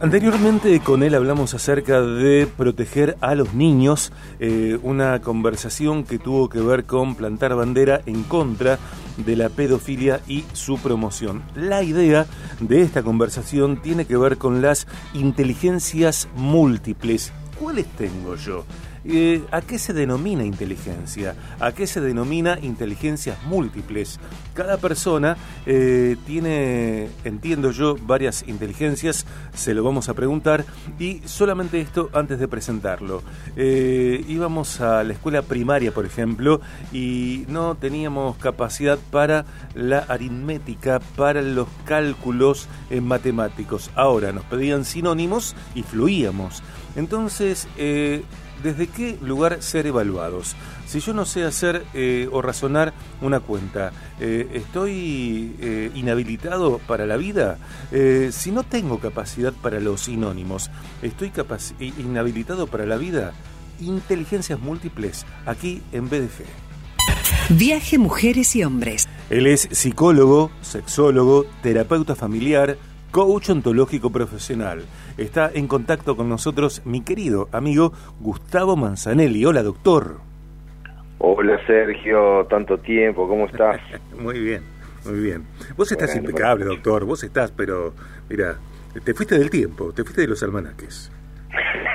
Anteriormente con él hablamos acerca de proteger a los niños, eh, una conversación que tuvo que ver con plantar bandera en contra de la pedofilia y su promoción. La idea de esta conversación tiene que ver con las inteligencias múltiples. ¿Cuáles tengo yo? Eh, ¿A qué se denomina inteligencia? ¿A qué se denomina inteligencias múltiples? Cada persona eh, tiene, entiendo yo, varias inteligencias, se lo vamos a preguntar, y solamente esto antes de presentarlo. Eh, íbamos a la escuela primaria, por ejemplo, y no teníamos capacidad para la aritmética, para los cálculos matemáticos. Ahora nos pedían sinónimos y fluíamos. Entonces, ¿desde qué lugar ser evaluados? Si yo no sé hacer eh, o razonar una cuenta, eh, ¿estoy eh, inhabilitado para la vida? si no tengo capacidad para los sinónimos, ¿estoy inhabilitado para la vida? Inteligencias múltiples, aquí en BDG. Viaje Mujeres y Hombres. Él es psicólogo, sexólogo, terapeuta familiar, coach ontológico profesional. Está en contacto con nosotros mi querido amigo Gustavo Manzanelli. Hola, doctor. Hola, Sergio. Tanto tiempo. ¿Cómo estás? muy bien, muy bien. Vos estás impecable, doctor. Vos estás, pero mira, te fuiste del tiempo, te fuiste de los almanaques.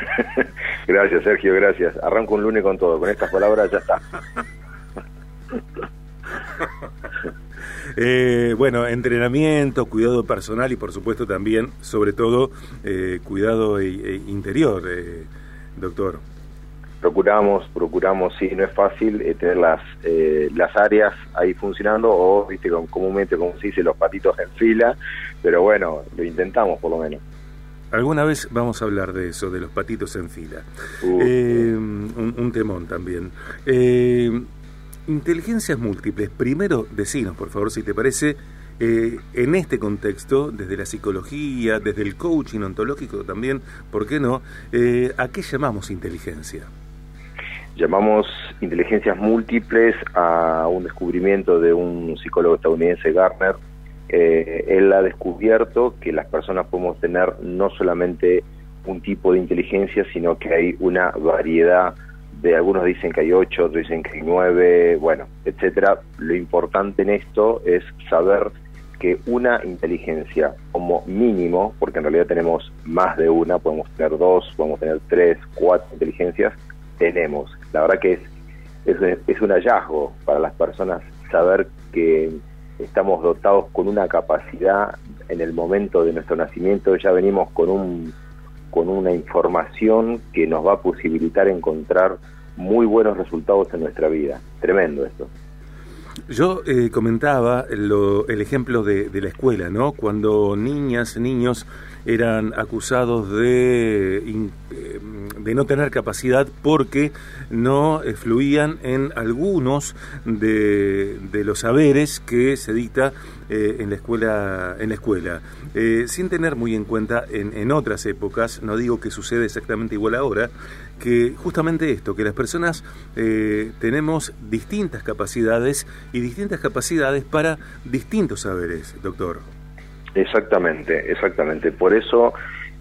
gracias, Sergio, gracias. Arranco un lunes con todo. Con estas palabras ya está. Eh, bueno, entrenamiento, cuidado personal y por supuesto también, sobre todo, eh, cuidado e, e interior, eh, doctor. Procuramos, procuramos, sí, no es fácil tener las, las áreas ahí funcionando o, viste, comúnmente, como se dice, los patitos en fila, pero bueno, lo intentamos por lo menos. Alguna vez vamos a hablar de eso, de los patitos en fila. un, un, temón también. Inteligencias múltiples. Primero, decinos, por favor, si te parece, eh, en este contexto, desde la psicología, desde el coaching ontológico también, ¿por qué no? Eh, ¿A qué llamamos inteligencia? Llamamos inteligencias múltiples a un descubrimiento de un psicólogo estadounidense, Garner. Eh, él ha descubierto que las personas podemos tener no solamente un tipo de inteligencia, sino que hay una variedad de algunos dicen que hay ocho, otros dicen que hay nueve, bueno, etcétera. Lo importante en esto es saber que una inteligencia como mínimo, porque en realidad tenemos más de una, podemos tener dos, podemos tener tres, cuatro inteligencias, tenemos. La verdad que es, es, es un hallazgo para las personas saber que estamos dotados con una capacidad en el momento de nuestro nacimiento, ya venimos con un con una información que nos va a posibilitar encontrar muy buenos resultados en nuestra vida. Tremendo esto. Yo eh, comentaba el ejemplo de, de, la escuela, ¿no? Cuando niñas, niños eran acusados de, eh, de no tener capacidad porque no eh, fluían en algunos de, de, los saberes que se dicta en la escuela, en la escuela. sin tener muy en cuenta en, en otras épocas, no digo que sucede exactamente igual ahora, que justamente esto, que las personas eh, tenemos distintas capacidades y distintas capacidades para distintos saberes, doctor. Exactamente, exactamente. Por eso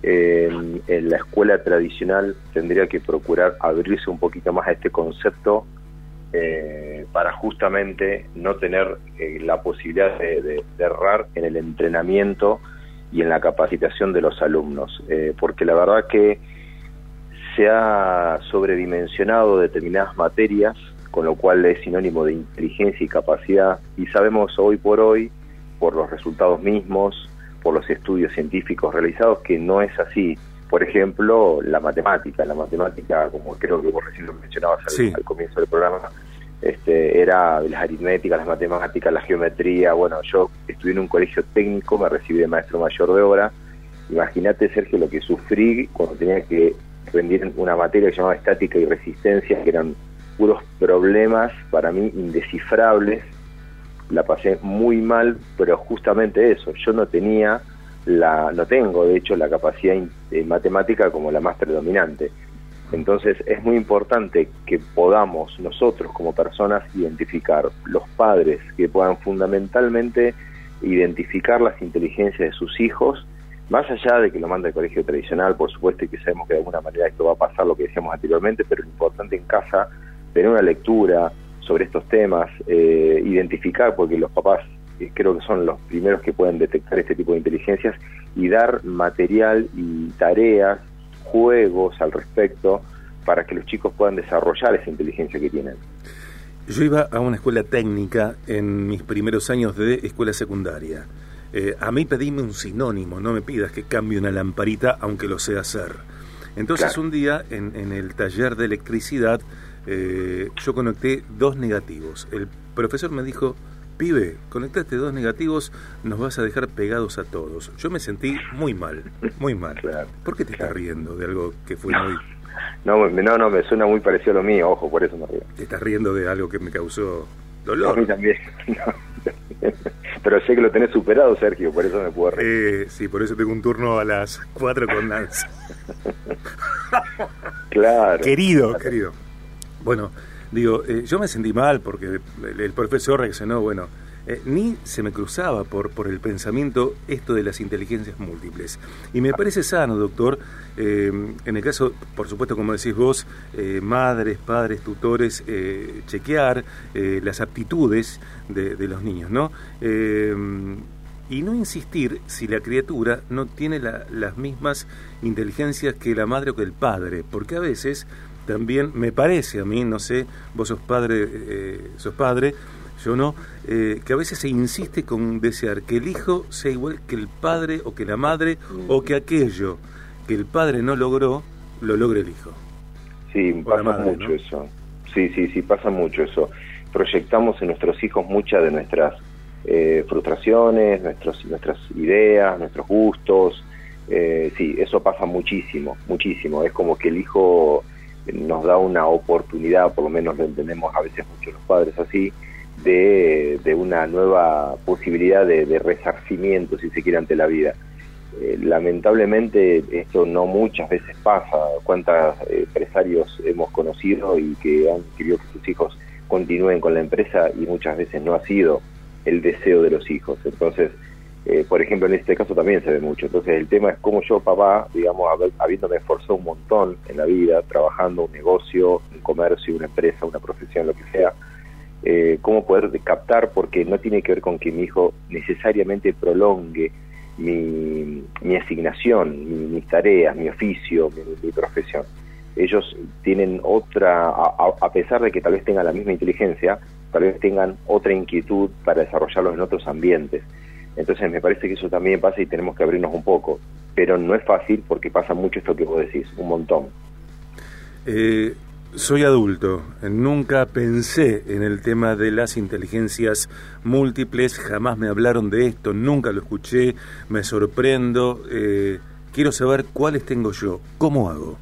eh, en la escuela tradicional tendría que procurar abrirse un poquito más a este concepto eh, para justamente no tener la posibilidad de, errar en el entrenamiento y en la capacitación de los alumnos, porque la verdad que se ha sobredimensionado determinadas materias, con lo cual es sinónimo de inteligencia y capacidad, y sabemos hoy por hoy, por los resultados mismos, por los estudios científicos realizados, que no es así. Por ejemplo, la matemática. La matemática, como creo que vos recién lo mencionabas al, comienzo del programa, este, era las aritméticas, las matemáticas, la geometría. Bueno, yo estudié en un colegio técnico, me recibí de maestro mayor de obra. Imagínate, Sergio, lo que sufrí cuando tenía que rendieron una materia que se llamaba estática y resistencia, que eran puros problemas para mí indescifrables. La pasé muy mal, pero justamente eso, yo no tenía la, no tengo de hecho la capacidad matemática como la más predominante. Entonces es muy importante que podamos nosotros como personas identificar los padres que puedan fundamentalmente identificar las inteligencias de sus hijos más allá de que lo manda el colegio tradicional, por supuesto, y que sabemos que de alguna manera esto va a pasar, lo que decíamos anteriormente, pero lo importante en casa, tener una lectura sobre estos temas, eh, identificar, porque los papás eh, creo que son los primeros que pueden detectar este tipo de inteligencias, y dar material y tareas, juegos al respecto, para que los chicos puedan desarrollar esa inteligencia que tienen. Yo iba a una escuela técnica en mis primeros años de escuela secundaria. Eh, a mí pedime un sinónimo, no me pidas que cambie una lamparita aunque lo sé hacer. Entonces un día en, el taller de electricidad eh, yo conecté dos negativos. El profesor me dijo, pibe, conectaste dos negativos, nos vas a dejar pegados a todos. Yo me sentí muy mal, muy mal. ¿Por qué te estás riendo de algo que fue muy no, no, no, me suena muy parecido a lo mío, ojo, por eso me río. ¿Te estás riendo de algo que me causó dolor? a mí también. Pero sé que lo tenés superado, Sergio, por eso me puedo reír. Eh, sí, por eso tengo un turno a las 4 con Nancy. claro. Querido, querido. Bueno, digo, eh, yo me sentí mal porque el, profesor reaccionó, bueno, eh, ni se me cruzaba por, por el pensamiento esto de las inteligencias múltiples. Y me parece sano, doctor, eh, en el caso, por supuesto, como decís vos, eh, madres, padres, tutores, chequear las aptitudes de, los niños, ¿no? y no insistir si la criatura no tiene las mismas inteligencias que la madre o que el padre, porque a veces también me parece a mí, no sé, vos sos padre, sos padre, yo no, eh, que a veces se insiste con desear que el hijo sea igual que el padre o que la madre o que aquello que el padre no logró, lo logre el hijo. Sí, pasa mucho eso. Sí, sí, sí, pasa mucho eso. Proyectamos en nuestros hijos muchas de nuestras eh, frustraciones, nuestros, nuestras ideas, nuestros gustos. Eh, sí, eso pasa muchísimo, muchísimo. Es como que el hijo nos da una oportunidad, por lo menos lo entendemos a veces mucho los padres así, de, de una nueva posibilidad de, resarcimiento, si se quiere, ante la vida. Eh, lamentablemente esto no muchas veces pasa. ¿Cuántos empresarios hemos conocido y que han querido que sus hijos continúen con la empresa y muchas veces no ha sido el deseo de los hijos? Entonces, eh, por ejemplo, en este caso también se ve mucho. Entonces, el tema es cómo yo, papá, digamos, habiéndome esforzado un montón en la vida, trabajando un negocio, un comercio, una empresa, una profesión, lo que sea, eh, cómo poder captar, porque no tiene que ver con que mi hijo necesariamente prolongue mi, mi asignación, mis tareas, mi oficio, mi, profesión. Ellos tienen otra, a, pesar de que tal vez tengan la misma inteligencia, tal vez tengan otra inquietud para desarrollarlos en otros ambientes. Entonces me parece que eso también pasa y tenemos que abrirnos un poco. Pero no es fácil porque pasa mucho esto que vos decís, un montón. Eh, soy adulto, nunca pensé en el tema de las inteligencias múltiples, jamás me hablaron de esto, nunca lo escuché, me sorprendo, eh, quiero saber cuáles tengo yo, ¿cómo hago?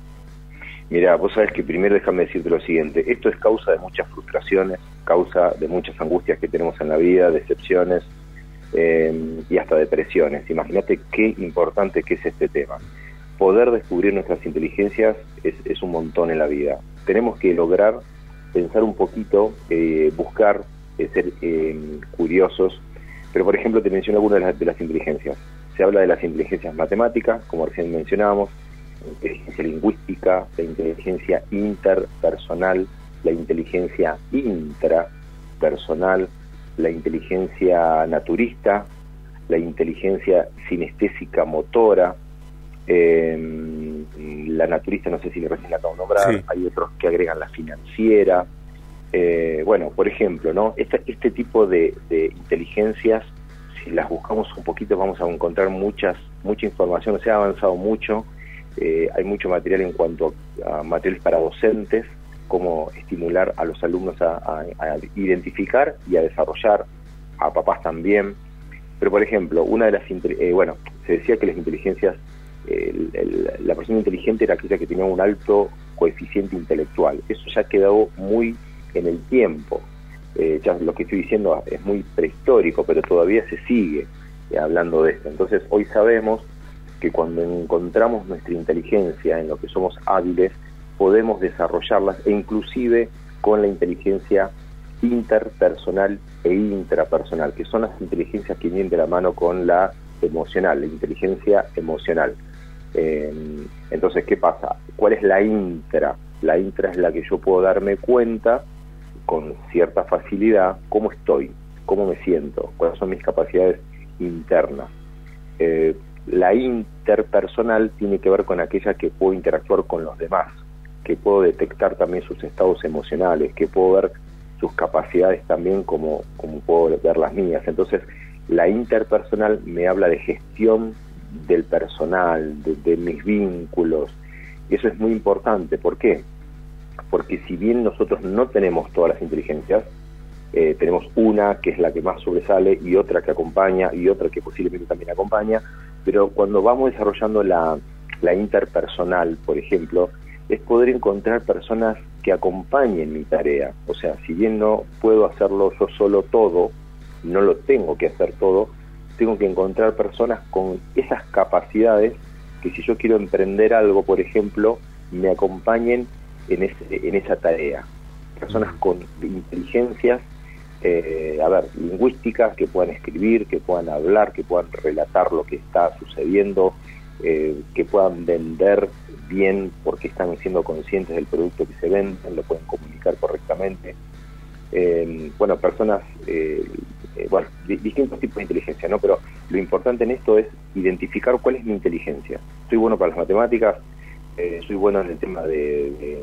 Mira, vos sabés que primero déjame decirte lo siguiente, esto es causa de muchas frustraciones, causa de muchas angustias que tenemos en la vida, decepciones eh, y hasta depresiones. Imagínate qué importante que es este tema. Poder descubrir nuestras inteligencias es, es un montón en la vida tenemos que lograr pensar un poquito, eh, buscar, eh, ser eh, curiosos. Pero, por ejemplo, te menciono algunas de las, inteligencias. Se habla de las inteligencias matemáticas, como recién mencionábamos, la inteligencia lingüística, la inteligencia interpersonal, la inteligencia intrapersonal, la inteligencia naturista, la inteligencia sinestésica motora, eh, la naturista, no sé si le recién la acabo de nombrar, hay otros que agregan la financiera. Eh, bueno, por ejemplo, ¿no? Este, este tipo de, inteligencias, si las buscamos un poquito, vamos a encontrar muchas, mucha información, se ha avanzado mucho, eh, hay mucho material en cuanto a, materiales para docentes, cómo estimular a los alumnos a, identificar y a desarrollar, a papás también. Pero, por ejemplo, una de las, eh, bueno, se decía que las inteligencias la persona inteligente era aquella que tenía un alto coeficiente intelectual. Eso ya ha quedado muy en el tiempo. Eh, lo que estoy diciendo es muy prehistórico, pero todavía se sigue eh, hablando de esto. Entonces hoy sabemos que cuando encontramos nuestra inteligencia en lo que somos hábiles, podemos desarrollarlas e inclusive con la inteligencia interpersonal e intrapersonal, que son las inteligencias que vienen de la mano con la emocional, la inteligencia emocional. Eh, entonces, ¿qué pasa? ¿Cuál es la intra? La intra es la que yo puedo darme cuenta con cierta facilidad cómo estoy, cómo me siento, cuáles son mis capacidades internas. Eh, la interpersonal tiene que ver con aquella que puedo interactuar con los demás, que puedo detectar también sus estados emocionales, que puedo ver sus capacidades también como, como puedo ver las mías. Entonces, la interpersonal me habla de gestión del personal, de, mis vínculos, eso es muy importante. ¿Por qué? Porque si bien nosotros no tenemos todas las inteligencias, eh, tenemos una que es la que más sobresale y otra que acompaña y otra que posiblemente también acompaña, pero cuando vamos desarrollando la, la interpersonal, por ejemplo, es poder encontrar personas que acompañen mi tarea. O sea, si bien no puedo hacerlo yo solo todo, no lo tengo que hacer todo, tengo que encontrar personas con esas capacidades que si yo quiero emprender algo, por ejemplo, me acompañen en, ese, en esa tarea. Personas con inteligencias, eh, a ver, lingüísticas, que puedan escribir, que puedan hablar, que puedan relatar lo que está sucediendo, eh, que puedan vender bien porque están siendo conscientes del producto que se venden, lo pueden comunicar correctamente. Eh, bueno, personas eh, bueno, distintos tipos de inteligencia, ¿no? Pero lo importante en esto es identificar cuál es mi inteligencia. Soy bueno para las matemáticas, eh, soy bueno en el tema de,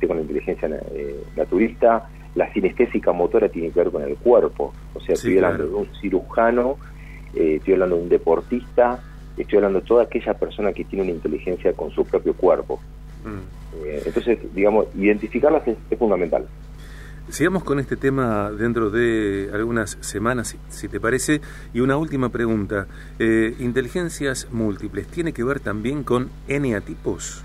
tengo la inteligencia eh, naturista, la sinestésica motora tiene que ver con el cuerpo, o sea, estoy hablando de un cirujano, estoy hablando de un deportista, estoy hablando de toda aquella persona que tiene una inteligencia con su propio cuerpo. Mm. entonces, digamos, identificarlas es fundamental. Sigamos con este tema dentro de algunas semanas, si, te parece. Y una última pregunta. Eh, ¿Inteligencias múltiples tiene que ver también con eneatipos?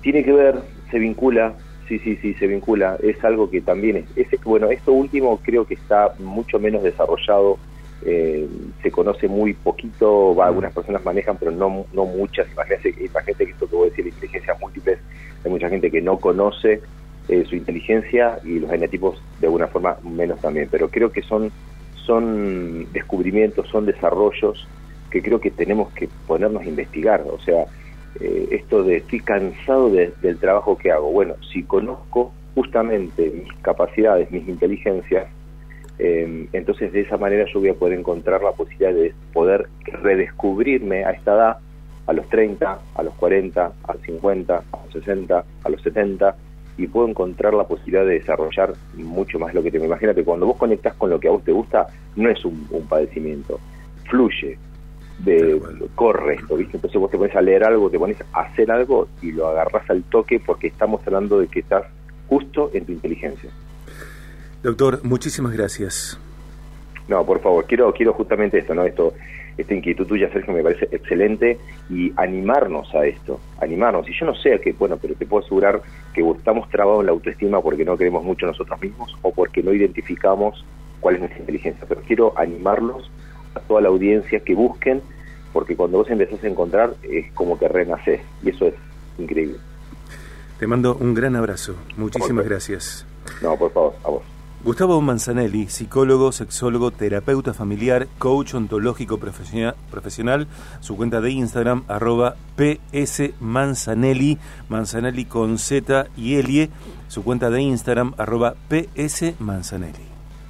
Tiene que ver, se vincula, sí, sí, sí, se vincula. Es algo que también es, es bueno, esto último creo que está mucho menos desarrollado. Eh, se conoce muy poquito, va, algunas personas manejan, pero no, no muchas. Imagínate, imagínate que esto que voy a decir, inteligencias múltiples, hay mucha gente que no conoce eh, su inteligencia y los genetipos de alguna forma menos también. Pero creo que son, son descubrimientos, son desarrollos que creo que tenemos que ponernos a investigar. O sea, eh, esto de estoy cansado del trabajo que hago. Bueno, si conozco justamente mis capacidades, mis inteligencias, entonces de esa manera yo voy a poder encontrar la posibilidad de poder redescubrirme a esta edad, a los 30, a los 40, a los 50, a los 60, a los 70, y puedo encontrar la posibilidad de desarrollar mucho más lo que te Imagínate, cuando vos conectás con lo que a vos te gusta, no es un, padecimiento, fluye, de, corre esto, ¿viste? Entonces vos te pones a leer algo, te pones a hacer algo y lo agarras al toque porque estamos hablando de que estás justo en tu inteligencia. Doctor, muchísimas gracias. No, por favor, quiero, quiero justamente esto, ¿no? Esto, esta inquietud tuya, Sergio, me parece excelente y animarnos a esto, animarnos. Y yo no sé a qué, bueno, pero te puedo asegurar que estamos trabados en la autoestima porque no creemos mucho nosotros mismos o porque no identificamos cuál es nuestra inteligencia. Pero quiero animarlos a toda la audiencia que busquen, porque cuando vos empezás a encontrar es como que renaces y eso es increíble. Te mando un gran abrazo. Muchísimas gracias. No, por favor, a vos. Gustavo Manzanelli, psicólogo, sexólogo, terapeuta familiar, coach ontológico profesional, su cuenta de Instagram, arroba psmanzanelli, Manzanelli con Z y Elie, su cuenta de Instagram, arroba psmanzanelli.